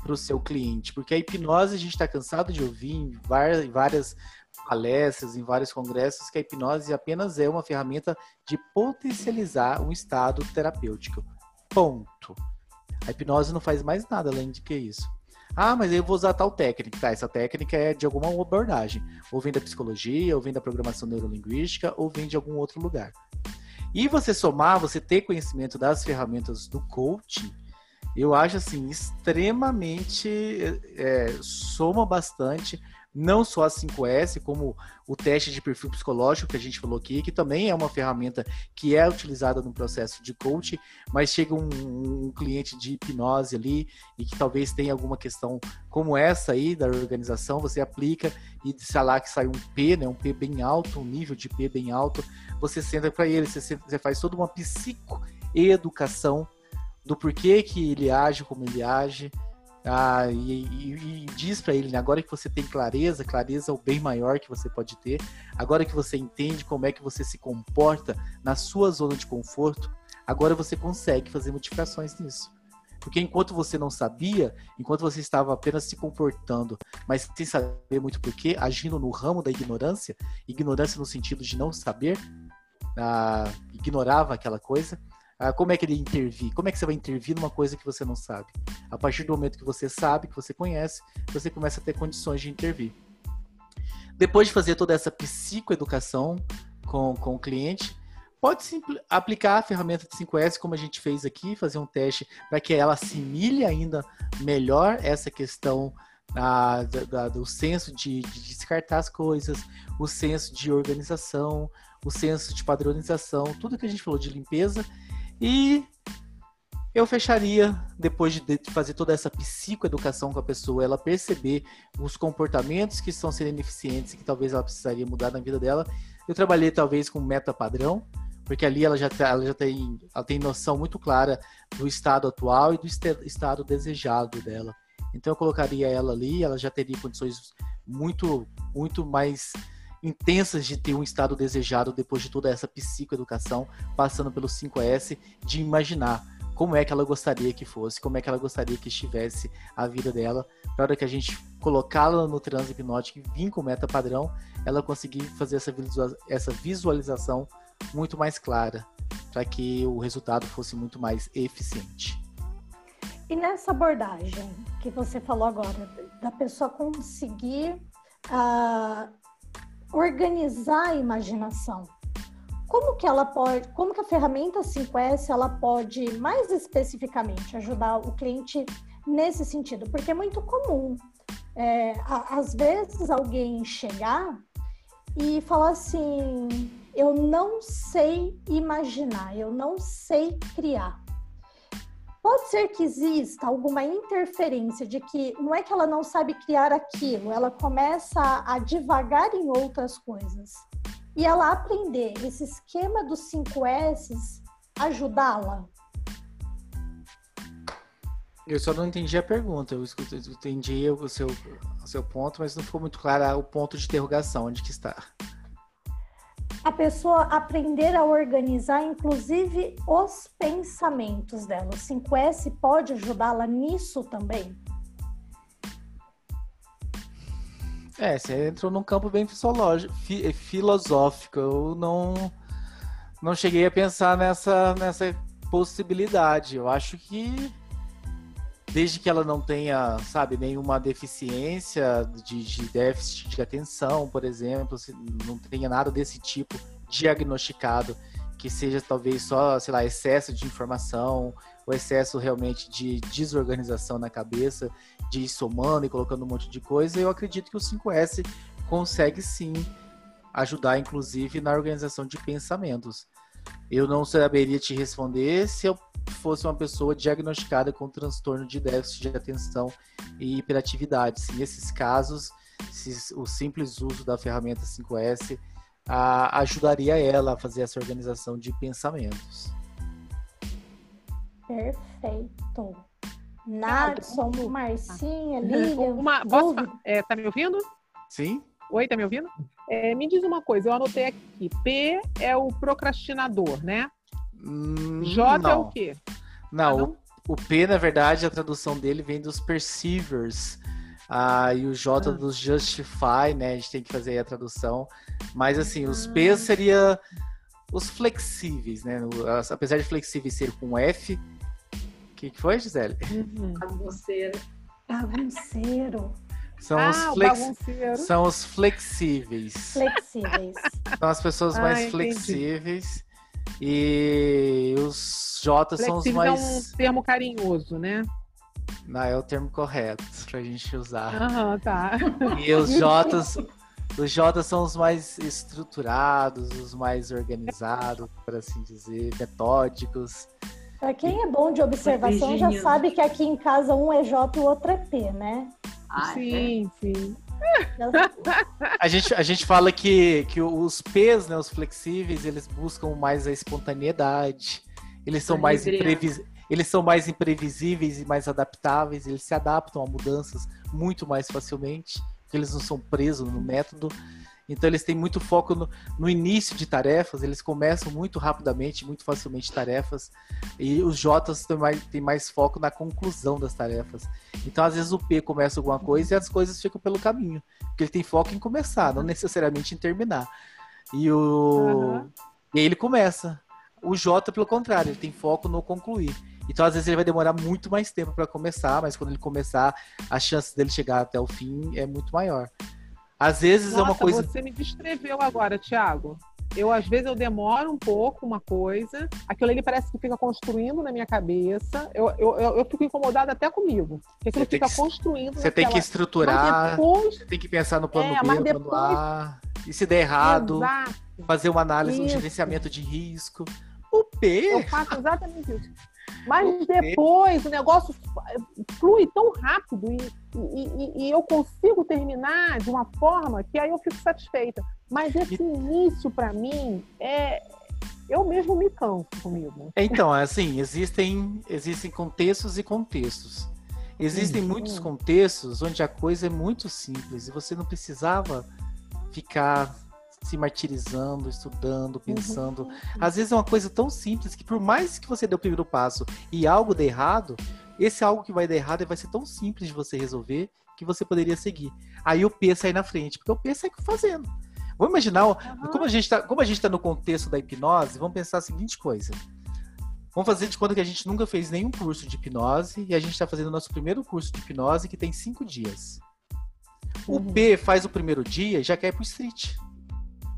para o seu cliente, porque a hipnose a gente está cansado de ouvir em várias, várias palestras, em vários congressos, que a hipnose apenas é uma ferramenta de potencializar um estado terapêutico. Ponto. A hipnose não faz mais nada além de que isso. Ah, mas eu vou usar tal técnica. Tá, essa técnica é de alguma abordagem. Ou vem da psicologia, ou vem da programação neurolinguística, ou vem de algum outro lugar. E você somar, você ter conhecimento das ferramentas do coaching, eu acho assim, extremamente é, soma bastante, não só a 5S, como o teste de perfil psicológico que a gente falou aqui, que também é uma ferramenta que é utilizada no processo de coaching, mas chega um, um cliente de hipnose ali e que talvez tenha alguma questão como essa aí da organização, você aplica e sei lá que sai um P, né, um P bem alto, um nível de P bem alto, você senta para ele, você, você faz toda uma psicoeducação do porquê que ele age como ele age, ah, e, e, e, diz para ele, né, agora que você tem clareza, clareza é o bem maior que você pode ter, agora que você entende como é que você se comporta na sua zona de conforto, agora você consegue fazer modificações nisso. Porque enquanto você não sabia, enquanto você estava apenas se comportando, mas sem saber muito porquê, agindo no ramo da ignorância, ignorância no sentido de não saber, ah, ignorava aquela coisa, ah, como é que ele intervir? Como é que você vai intervir numa coisa que você não sabe? A partir do momento que você sabe, que você conhece, você começa a ter condições de intervir. Depois de fazer toda essa psicoeducação com, com o cliente, pode aplicar a ferramenta de 5S, como a gente fez aqui, fazer um teste para que ela assimile ainda melhor essa questão ah, da, da, do senso de, de descartar as coisas, o senso de organização, o senso de padronização, tudo que a gente falou de limpeza e eu fecharia, depois de fazer toda essa psicoeducação com a pessoa, ela perceber os comportamentos que estão sendo ineficientes e que talvez ela precisaria mudar na vida dela. Eu trabalhei talvez com meta padrão, porque ali ela já, ela já tem, ela tem noção muito clara do estado atual e do estado desejado dela. Então eu colocaria ela ali, ela já teria condições muito, muito mais intensas de ter um estado desejado depois de toda essa psicoeducação, passando pelo 5S, de imaginar como é que ela gostaria que fosse, como é que ela gostaria que estivesse a vida dela, para hora que a gente colocá-la no transe hipnótico e vir com meta padrão, ela conseguir fazer essa, visualização muito mais clara, para que o resultado fosse muito mais eficiente. E nessa abordagem que você falou agora, da pessoa conseguir uh, organizar a imaginação. Como que ela pode, como que a ferramenta 5S ela pode mais especificamente ajudar o cliente nesse sentido? Porque é muito comum, é, às vezes alguém chegar e falar assim, eu não sei imaginar, eu não sei criar. Pode ser que exista alguma interferência de que não é que ela não sabe criar aquilo, ela começa a, devagar em outras coisas. E ela aprender esse esquema dos 5 S's ajudá-la. Eu só não entendi a pergunta. Eu entendi o seu, o seu ponto, mas não ficou muito claro o ponto de interrogação, onde que está. A pessoa aprender a organizar, inclusive, os pensamentos dela. O 5S pode ajudá-la nisso também? É, você entrou num campo bem filosófico. Eu não, não cheguei a pensar nessa, nessa possibilidade. Eu acho que desde que ela não tenha, sabe, nenhuma deficiência de, de déficit de atenção, por exemplo, se não tenha nada desse tipo diagnosticado, que seja talvez só, sei lá, excesso de informação, ou excesso realmente de desorganização na cabeça, de ir somando e colocando um monte de coisa, eu acredito que o 5S consegue sim ajudar, inclusive, na organização de pensamentos. Eu não saberia te responder se eu fosse uma pessoa diagnosticada com transtorno de déficit de atenção e hiperatividade. Se nesses casos, se o simples uso da ferramenta 5S a, ajudaria ela a fazer essa organização de pensamentos. Perfeito. Nadson, Marcinha, Lilian. Uma, posso, é, tá me ouvindo? Sim. Oi, tá me ouvindo? É, me diz uma coisa, eu anotei aqui. P é o procrastinador, né? Hum, J não. é o quê? Não, Ah, o- não? O, P, na verdade, a tradução dele vem dos perceivers. Ah, e o J Ah. dos justify, né? A gente tem que fazer aí a tradução. Mas assim, os Ah. P seria os flexíveis, né? O- as- Apesar de flexíveis ser com F. O que, que foi, Gisele? Uhum. Bagunceira. Bagunceiro, São, Ah, os, flex... São os flexíveis. flexíveis. São as pessoas Ah, mais entendi. flexíveis. E os J são os Flexível mais. é um termo carinhoso, né? Não, é o termo correto pra gente usar. Aham, tá. E os J's, os J's são os mais estruturados, os mais organizados, por assim dizer, metódicos. Para quem é bom de observação já sabe que aqui em casa um é J e o outro é P, né? Ah, é? sim, sim. A gente, a gente fala que, que os P's, né, os flexíveis, eles buscam mais a espontaneidade. Eles são A mais imprevis... eles são mais imprevisíveis e mais adaptáveis, eles se adaptam a mudanças muito mais facilmente, porque eles não são presos no método. Então eles têm muito foco no, no início de tarefas, eles começam muito rapidamente, muito facilmente tarefas, e os J's têm mais, têm mais foco na conclusão das tarefas. Então às vezes o P começa alguma coisa e as coisas ficam pelo caminho, porque ele tem foco em começar, não necessariamente em terminar. E o Aham. e aí ele começa. O J, pelo contrário, ele tem foco no concluir. Então, às vezes, ele vai demorar muito mais tempo para começar, mas quando ele começar, a chance dele chegar até o fim é muito maior. Às vezes é uma Nossa, coisa. você me descreveu agora, Thiago. Eu, às vezes, eu demoro um pouco uma coisa, aquilo ali parece que fica construindo na minha cabeça. Eu, eu, eu, eu fico incomodada até comigo. Porque aquilo fica que- construindo. Você tem que naquela- estruturar, depois, você tem que pensar no plano É, B, no plano depois- A. E se der errado, exato, fazer uma análise, um Isso. gerenciamento de risco. O P, eu faço exatamente isso. Mas depois o negócio flui tão rápido e, e- e- e eu consigo terminar de uma forma que aí eu fico satisfeita. Mas esse início, para mim, é. Eu mesmo me canso comigo. Então, assim, existem, existem contextos e contextos. Existem Uhum. muitos contextos onde a coisa é muito simples e você não precisava ficar se martirizando, estudando, pensando. Às vezes é uma coisa tão simples que por mais que você dê o primeiro passo e algo dê errado, esse algo que vai dar errado vai ser tão simples de você resolver que você poderia seguir. Aí o P sai na frente, porque o P sai fazendo. Vamos imaginar, Aham. como a gente está tá no contexto da hipnose, vamos pensar a seguinte coisa. Vamos fazer de conta que a gente nunca fez nenhum curso de hipnose e a gente está fazendo o nosso primeiro curso de hipnose que tem cinco dias. O Uhum. P faz o primeiro dia e já quer ir pro street.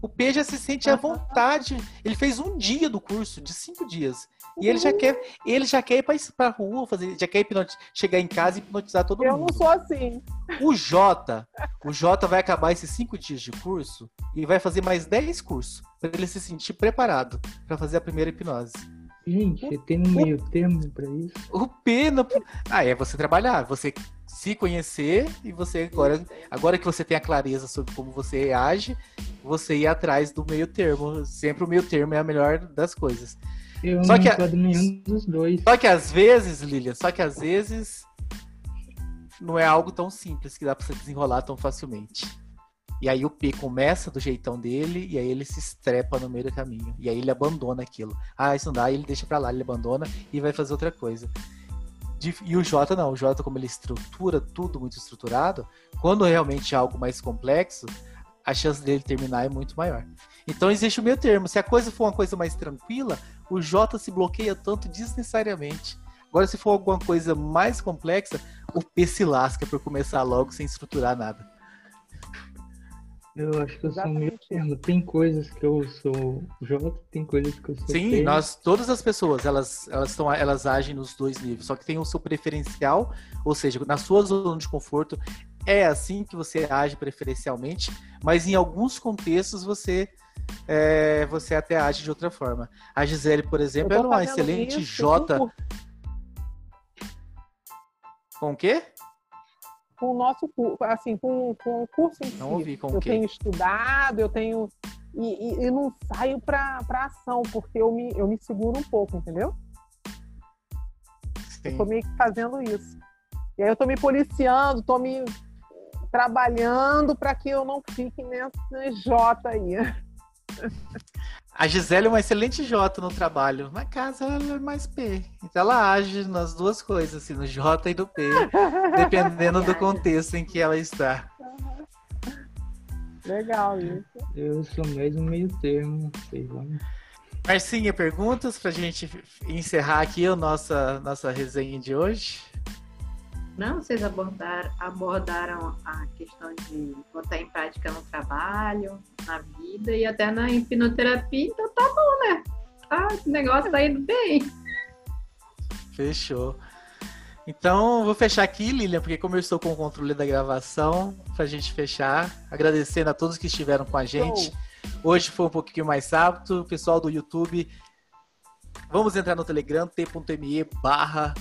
O P já se sente à vontade. Ele fez um dia do curso, de cinco dias. E ele já quer, ele já quer ir pra, pra rua, fazer, já quer chegar em casa e hipnotizar todo Eu mundo. não sou assim. O Jota, o Jota vai acabar esses cinco dias de curso e vai fazer mais 10 cursos para ele se sentir preparado para fazer a primeira hipnose. Gente, tem um meio termo pra isso. O P no... Ah, é você trabalhar, você se conhecer e você agora, agora que você tem a clareza sobre como você age, você ir atrás do meio termo. Sempre o meio termo é a melhor das coisas. Eu Só não que a- nenhum dos dois. Só que às vezes, Lilian, só que às vezes não é algo tão simples que dá pra você desenrolar tão facilmente. E aí o P começa do jeitão dele e aí ele se estrepa no meio do caminho. E aí ele abandona aquilo. Ah, isso não dá, aí ele deixa pra lá, ele abandona e vai fazer outra coisa. E o J não, o J como ele estrutura tudo muito estruturado, quando realmente é algo mais complexo, a chance dele terminar é muito maior. Então existe o meio termo. Se a coisa for uma coisa mais tranquila, o J se bloqueia tanto desnecessariamente. Agora, se for alguma coisa mais complexa, o P se lasca por começar logo sem estruturar nada. Eu acho que eu sou meio Exatamente. termo. Tem coisas que eu sou J, tem coisas que eu sou Sim, P. nós, todas as pessoas, elas, elas, tão, elas agem nos dois níveis, só que tem o seu preferencial, ou seja, na sua zona de conforto, é assim que você age preferencialmente, mas em alguns contextos você é, você até age de outra forma. A Gisele, por exemplo, era uma excelente isso J. Com, Com o quê? Com o nosso curso, assim, com, com o curso em Não si. ouvi, com eu quê? tenho estudado, eu tenho. E, e- e não saio para ação, porque eu me, eu me seguro um pouco, entendeu? Sim. Eu tô meio que fazendo isso. E aí eu tô me policiando, tô me trabalhando para que eu não fique nessa J aí. A Gisele é uma excelente J no trabalho. Na casa ela é mais P. Então ela age nas duas coisas, assim, no J e no P, dependendo do contexto em que ela está. Legal isso. Eu sou mais um meio termo, sei lá. Marcinha, perguntas pra gente encerrar aqui a nossa, nossa resenha de hoje? Não, vocês abordaram, abordaram a questão de botar em prática no trabalho, na vida e até na hipnoterapia, então tá bom, né? Ah, esse negócio tá indo bem. Fechou. Então, vou fechar aqui, Lilian, porque como eu estou com o controle da gravação, pra gente fechar, agradecendo a todos que estiveram com a gente. Hoje foi um pouquinho mais rápido. Pessoal do YouTube, vamos entrar no Telegram, t.me barra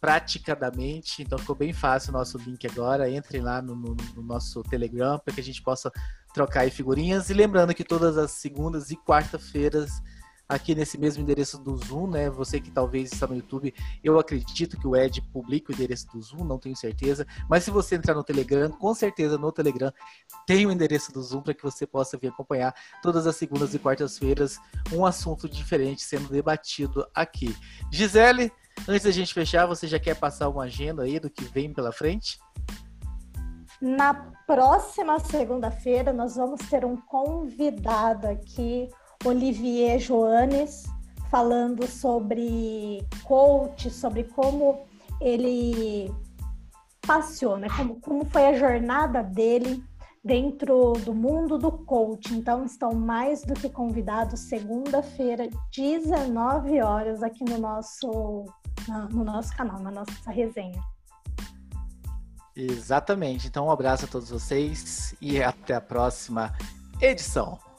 praticadamente. Então ficou bem fácil o nosso link agora. Entrem lá no, no- no nosso Telegram para que a gente possa trocar aí figurinhas. E lembrando que todas as segundas e quarta-feiras, aqui nesse mesmo endereço do Zoom, né? Você que talvez está no YouTube, eu acredito que o Ed publique o endereço do Zoom, não tenho certeza. Mas se você entrar no Telegram, com certeza no Telegram tem o endereço do Zoom para que você possa vir acompanhar todas as segundas e quartas-feiras um assunto diferente sendo debatido aqui. Gisele, antes da gente fechar, você já quer passar uma agenda aí do que vem pela frente? Na próxima segunda-feira, nós vamos ter um convidado aqui, Olivier Joanes, falando sobre coach, sobre como ele passeou, né? Como, como foi a jornada dele dentro do mundo do coach. Então, estão mais do que convidados, segunda-feira, 19 horas, aqui no nosso, no nosso canal, na nossa resenha. Exatamente. Então, um abraço a todos vocês e até a próxima edição.